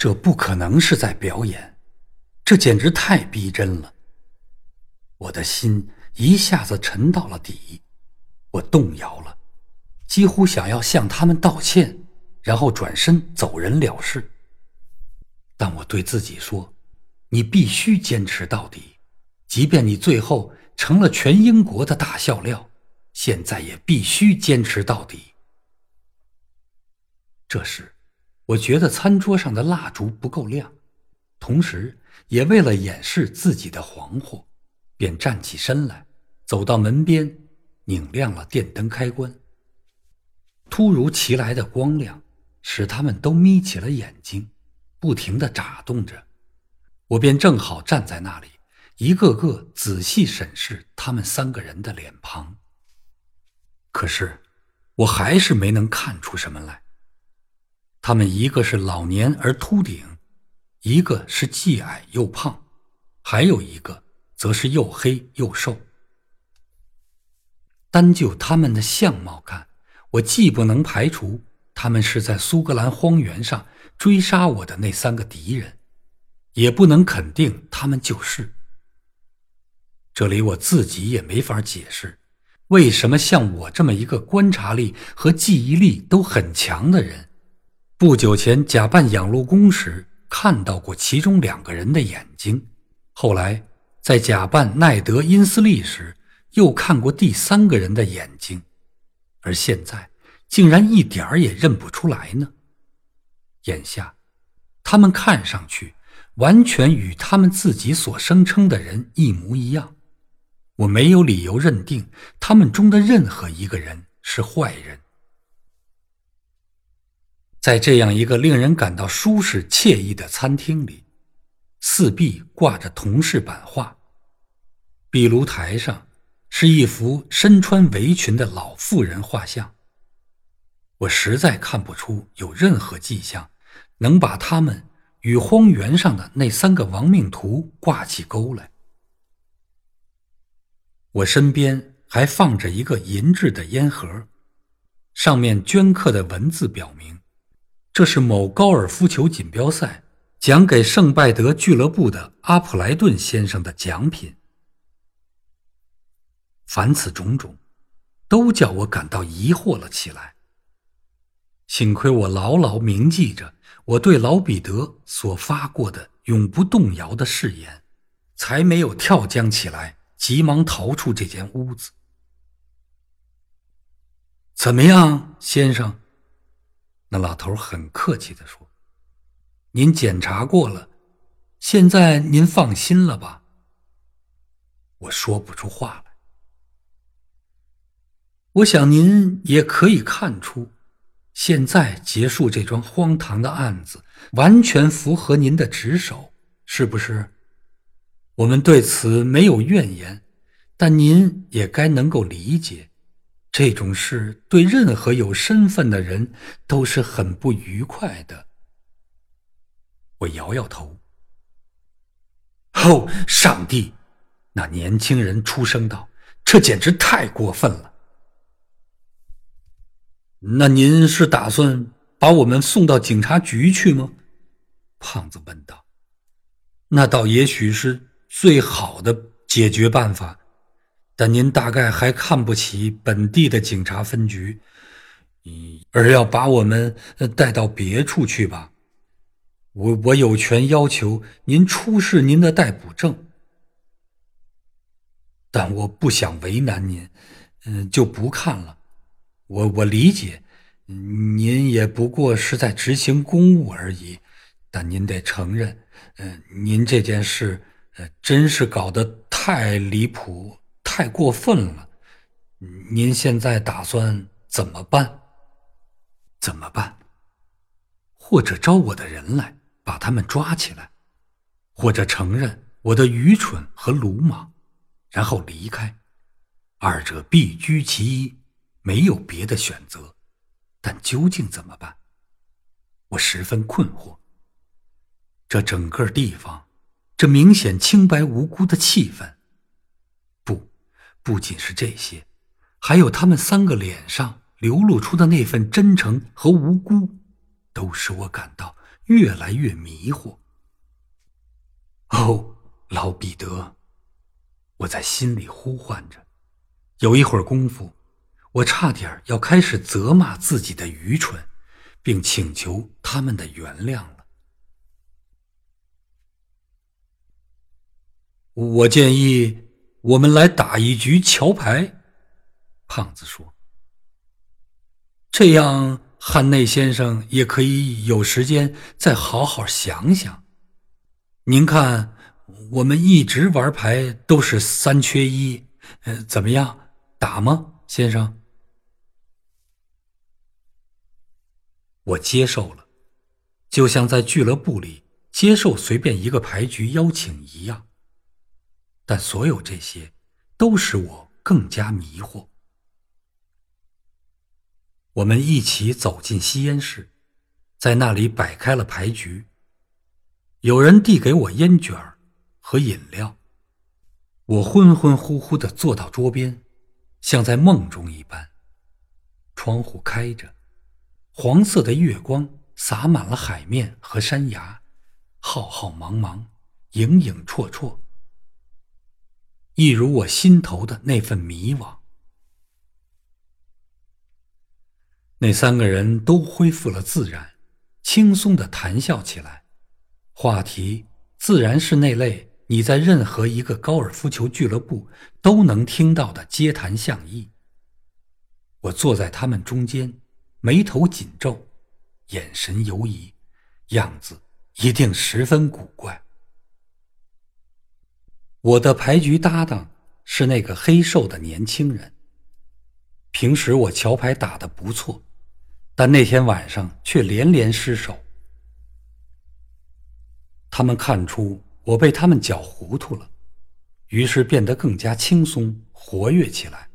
这不可能是在表演，这简直太逼真了。我的心一下子沉到了底，我动摇了，几乎想要向他们道歉，然后转身走人了事。但我对自己说：“你必须坚持到底，即便你最后成了全英国的大笑料，现在也必须坚持到底。”这时，我觉得餐桌上的蜡烛不够亮，同时也为了掩饰自己的惶惑。便站起身来，走到门边，拧亮了电灯开关。突如其来的光亮使他们都眯起了眼睛，不停地眨动着。我便正好站在那里，一个个仔细审视他们三个人的脸庞。可是，我还是没能看出什么来。他们一个是老年而秃顶，一个是既矮又胖，还有一个。则是又黑又瘦。单就他们的相貌看，我既不能排除他们是在苏格兰荒原上追杀我的那三个敌人，也不能肯定他们就是。这里我自己也没法解释，为什么像我这么一个观察力和记忆力都很强的人，不久前假扮养路工时看到过其中两个人的眼睛，后来。在假扮奈德·因斯利时，又看过第三个人的眼睛，而现在竟然一点儿也认不出来呢。眼下，他们看上去完全与他们自己所声称的人一模一样。我没有理由认定他们中的任何一个人是坏人。在这样一个令人感到舒适惬意的餐厅里。四壁挂着铜饰版画，壁炉台上是一幅身穿围裙的老妇人画像。我实在看不出有任何迹象能把他们与荒原上的那三个亡命徒挂起钩来。我身边还放着一个银质的烟盒，上面镌刻的文字表明，这是某高尔夫球锦标赛。奖给圣拜德俱乐部的阿普莱顿先生的奖品。凡此种种，都叫我感到疑惑了起来。幸亏我牢牢铭记着我对老彼得所发过的永不动摇的誓言，才没有跳江起来，急忙逃出这间屋子。怎么样，先生？那老头很客气地说。您检查过了，现在您放心了吧？我说不出话来。我想您也可以看出，现在结束这桩荒唐的案子，完全符合您的职守，是不是？我们对此没有怨言，但您也该能够理解，这种事对任何有身份的人都是很不愉快的。我摇摇头。哦，上帝！那年轻人出声道：“这简直太过分了。”那您是打算把我们送到警察局去吗？胖子问道。那倒也许是最好的解决办法，但您大概还看不起本地的警察分局，而要把我们带到别处去吧？我我有权要求您出示您的逮捕证，但我不想为难您，嗯，就不看了。我我理解，您也不过是在执行公务而已，但您得承认，嗯，您这件事，呃，真是搞得太离谱、太过分了。您现在打算怎么办？怎么办？或者招我的人来？把他们抓起来，或者承认我的愚蠢和鲁莽，然后离开，二者必居其一，没有别的选择。但究竟怎么办？我十分困惑。这整个地方，这明显清白无辜的气氛，不仅是这些，还有他们三个脸上流露出的那份真诚和无辜，都使我感到。越来越迷惑。哦，老彼得，我在心里呼唤着。有一会儿功夫，我差点要开始责骂自己的愚蠢，并请求他们的原谅了。我建议我们来打一局桥牌，胖子说。这样，汉内先生也可以有时间再好好想想。您看，我们一直玩牌都是三缺一，呃，怎么样？打吗，先生？我接受了，就像在俱乐部里接受随便一个牌局邀请一样。但所有这些，都使我更加迷惑。我们一起走进吸烟室，在那里摆开了牌局。有人递给我烟卷和饮料。我昏昏乎乎的坐到桌边，像在梦中一般。窗户开着，黄色的月光洒满了海面和山崖，浩浩茫茫，影影绰绰，一如我心头的那份迷惘。那三个人都恢复了自然，轻松的谈笑起来，话题自然是那类你在任何一个高尔夫球俱乐部都能听到的街谈巷议。我坐在他们中间，眉头紧皱，眼神游移，样子一定十分古怪。我的牌局搭档是那个黑瘦的年轻人。平时我桥牌打得不错。但那天晚上却连连失手。他们看出我被他们搅糊涂了，于是变得更加轻松活跃起来。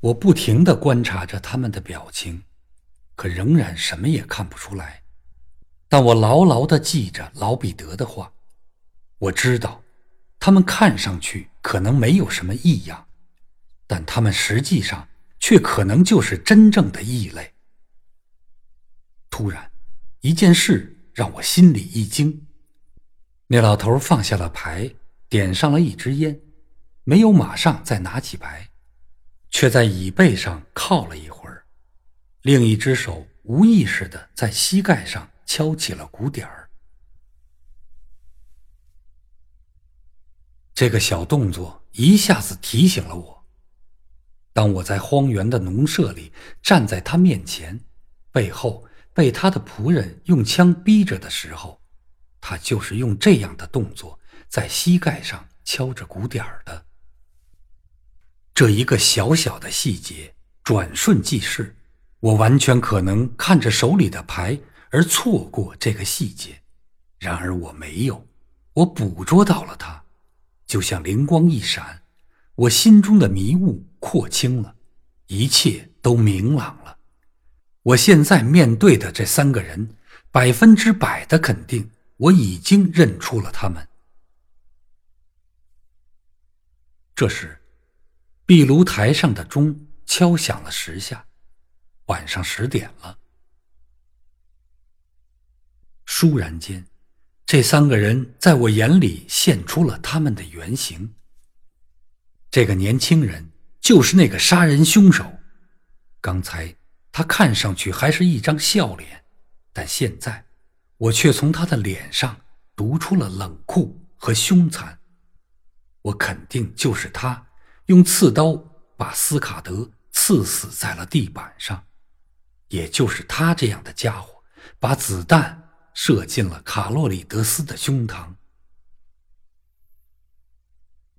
我不停的观察着他们的表情，可仍然什么也看不出来。但我牢牢的记着老彼得的话，我知道，他们看上去可能没有什么异样，但他们实际上。却可能就是真正的异类。突然，一件事让我心里一惊。那老头放下了牌，点上了一支烟，没有马上再拿起牌，却在椅背上靠了一会儿，另一只手无意识的在膝盖上敲起了鼓点儿。这个小动作一下子提醒了我。当我在荒原的农舍里站在他面前，背后被他的仆人用枪逼着的时候，他就是用这样的动作在膝盖上敲着鼓点儿的。这一个小小的细节，转瞬即逝，我完全可能看着手里的牌而错过这个细节，然而我没有，我捕捉到了它，就像灵光一闪。我心中的迷雾廓清了，一切都明朗了。我现在面对的这三个人，百分之百的肯定，我已经认出了他们。这时，壁炉台上的钟敲响了十下，晚上十点了。倏然间，这三个人在我眼里现出了他们的原形。这个年轻人就是那个杀人凶手。刚才他看上去还是一张笑脸，但现在我却从他的脸上读出了冷酷和凶残。我肯定就是他用刺刀把斯卡德刺死在了地板上，也就是他这样的家伙把子弹射进了卡洛里德斯的胸膛。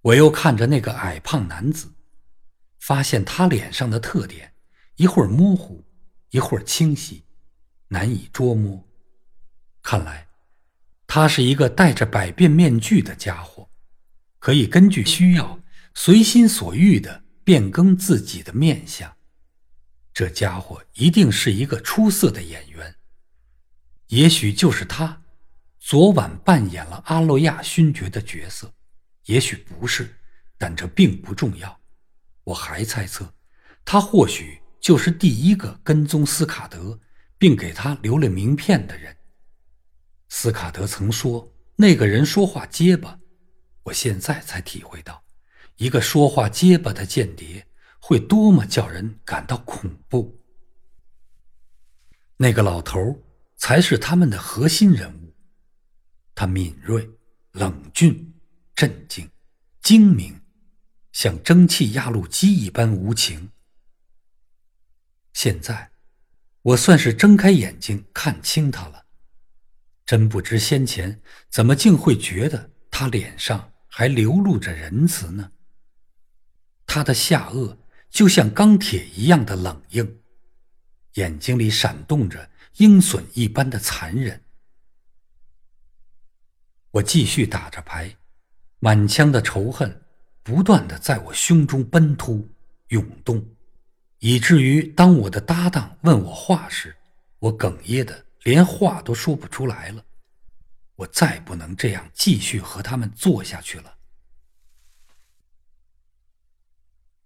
我又看着那个矮胖男子，发现他脸上的特点一会儿模糊，一会儿清晰，难以捉摸。看来，他是一个戴着百变面具的家伙，可以根据需要随心所欲的变更自己的面相。这家伙一定是一个出色的演员，也许就是他，昨晚扮演了阿洛亚勋爵的角色。也许不是，但这并不重要。我还猜测，他或许就是第一个跟踪斯卡德，并给他留了名片的人。斯卡德曾说，那个人说话结巴。我现在才体会到，一个说话结巴的间谍会多么叫人感到恐怖。那个老头才是他们的核心人物，他敏锐、冷峻、镇静、精明，像蒸汽压路机一般无情。现在，我算是睁开眼睛看清他了。真不知先前怎么竟会觉得他脸上还流露着仁慈呢？他的下颚就像钢铁一样的冷硬，眼睛里闪动着鹰隼一般的残忍。我继续打着牌，满腔的仇恨不断的在我胸中奔突涌动，以至于当我的搭档问我话时，我哽咽的。连话都说不出来了，我再不能这样继续和他们做下去了。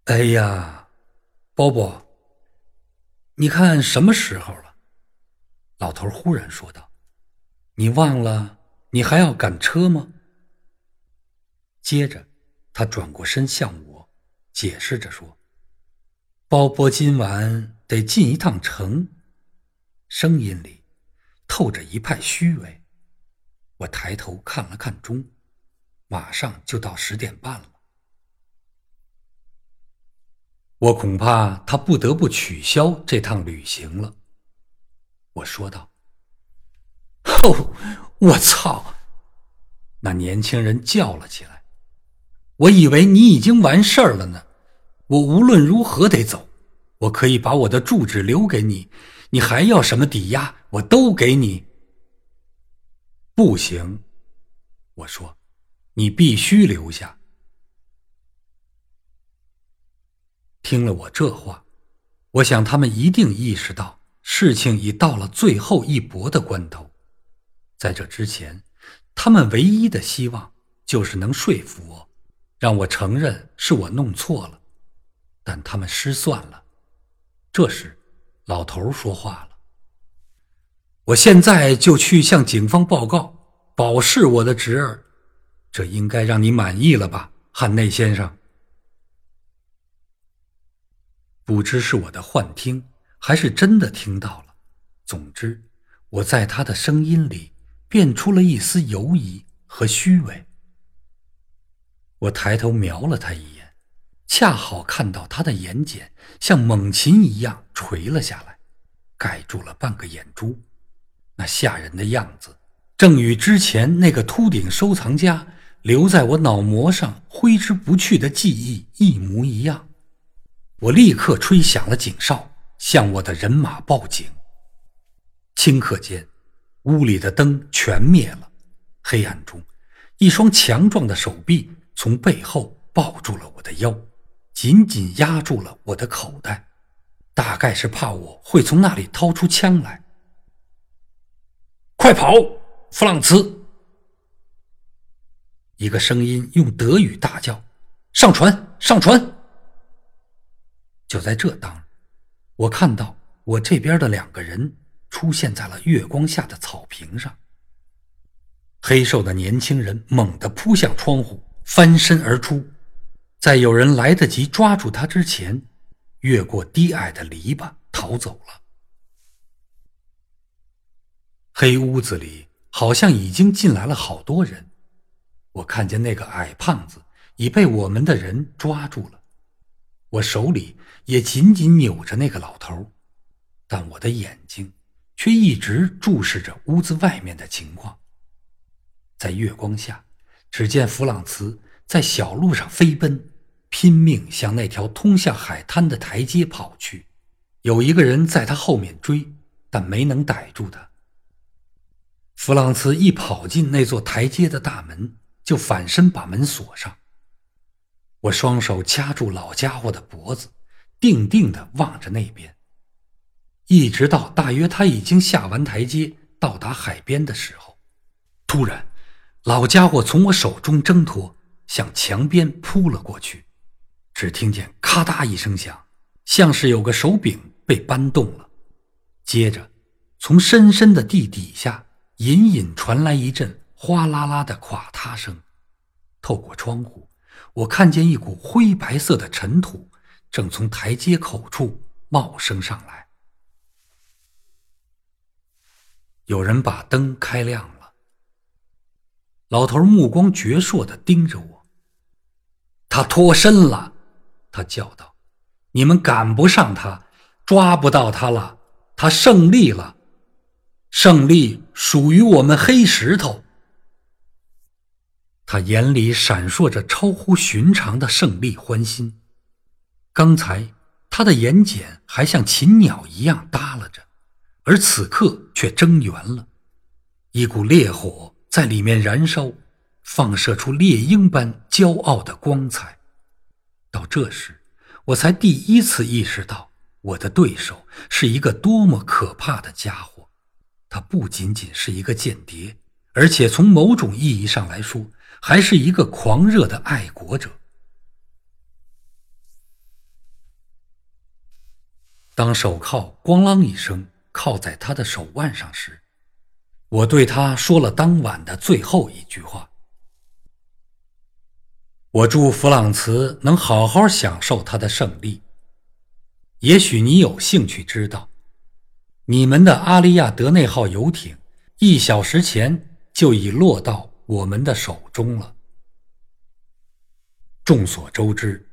哎呀，波波，你看什么时候了？老头忽然说道：“你忘了你还要赶车吗？”接着，他转过身向我，解释着说：“包波今晚得进一趟城。”声音里。透着一派虚伪，我抬头看了看钟，马上就到十点半了。我恐怕他不得不取消这趟旅行了。我说道：“哦，我操！”那年轻人叫了起来：“我以为你已经完事儿了呢。我无论如何得走，我可以把我的住址留给你。”你还要什么抵押？我都给你。不行，我说，你必须留下。听了我这话，我想他们一定意识到事情已到了最后一搏的关头。在这之前，他们唯一的希望就是能说服我，让我承认是我弄错了。但他们失算了。这时。老头说话了：“我现在就去向警方报告，保释我的侄儿，这应该让你满意了吧，汉内先生？不知是我的幻听，还是真的听到了。总之，我在他的声音里辨出了一丝犹疑和虚伪。我抬头瞄了他一眼。”恰好看到他的眼睑像猛禽一样垂了下来，盖住了半个眼珠，那吓人的样子，正与之前那个秃顶收藏家留在我脑膜上挥之不去的记忆一模一样。我立刻吹响了警哨，向我的人马报警。顷刻间，屋里的灯全灭了，黑暗中，一双强壮的手臂从背后抱住了我的腰。紧紧压住了我的口袋，大概是怕我会从那里掏出枪来。快跑，弗朗茨！一个声音用德语大叫：“上船，上船！”就在这当，我看到我这边的两个人出现在了月光下的草坪上。黑瘦的年轻人猛地扑向窗户，翻身而出。在有人来得及抓住他之前，越过低矮的篱笆逃走了。黑屋子里好像已经进来了好多人，我看见那个矮胖子已被我们的人抓住了，我手里也紧紧扭着那个老头，但我的眼睛却一直注视着屋子外面的情况。在月光下，只见弗朗茨在小路上飞奔。拼命向那条通向海滩的台阶跑去，有一个人在他后面追，但没能逮住他。弗朗茨一跑进那座台阶的大门，就反身把门锁上。我双手掐住老家伙的脖子，定定地望着那边，一直到大约他已经下完台阶，到达海边的时候，突然，老家伙从我手中挣脱，向墙边扑了过去。只听见咔嗒一声响，像是有个手柄被搬动了。接着，从深深的地底下隐隐传来一阵哗啦啦的垮塌声。透过窗户，我看见一股灰白色的尘土正从台阶口处冒升上来。有人把灯开亮了。老头目光矍铄的盯着我。他脱身了，他叫道：“你们赶不上他，抓不到他了。他胜利了。”胜利属于我们黑石头。他眼里闪烁着超乎寻常的胜利欢欣。刚才他的眼睑还像禽鸟一样耷拉着，而此刻却睁圆了，一股烈火在里面燃烧，放射出猎鹰般骄傲的光彩。到这时，我才第一次意识到，我的对手是一个多么可怕的家伙。他不仅仅是一个间谍，而且从某种意义上来说，还是一个狂热的爱国者。当手铐“咣啷”一声铐在他的手腕上时，我对他说了当晚的最后一句话：“我祝弗朗茨能好好享受他的胜利。也许你有兴趣知道。”你们的阿利亚德内号游艇，一小时前就已落到我们的手中了。众所周知，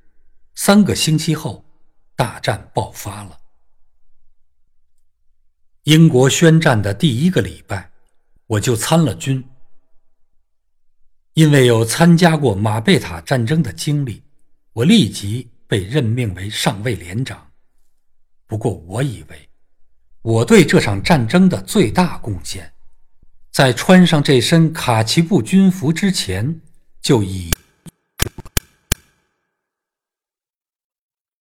三个星期后，大战爆发了。英国宣战的第一个礼拜，我就参了军。因为有参加过马贝塔战争的经历，我立即被任命为上尉连长。不过，我以为。我对这场战争的最大贡献，在穿上这身卡其布军服之前就已。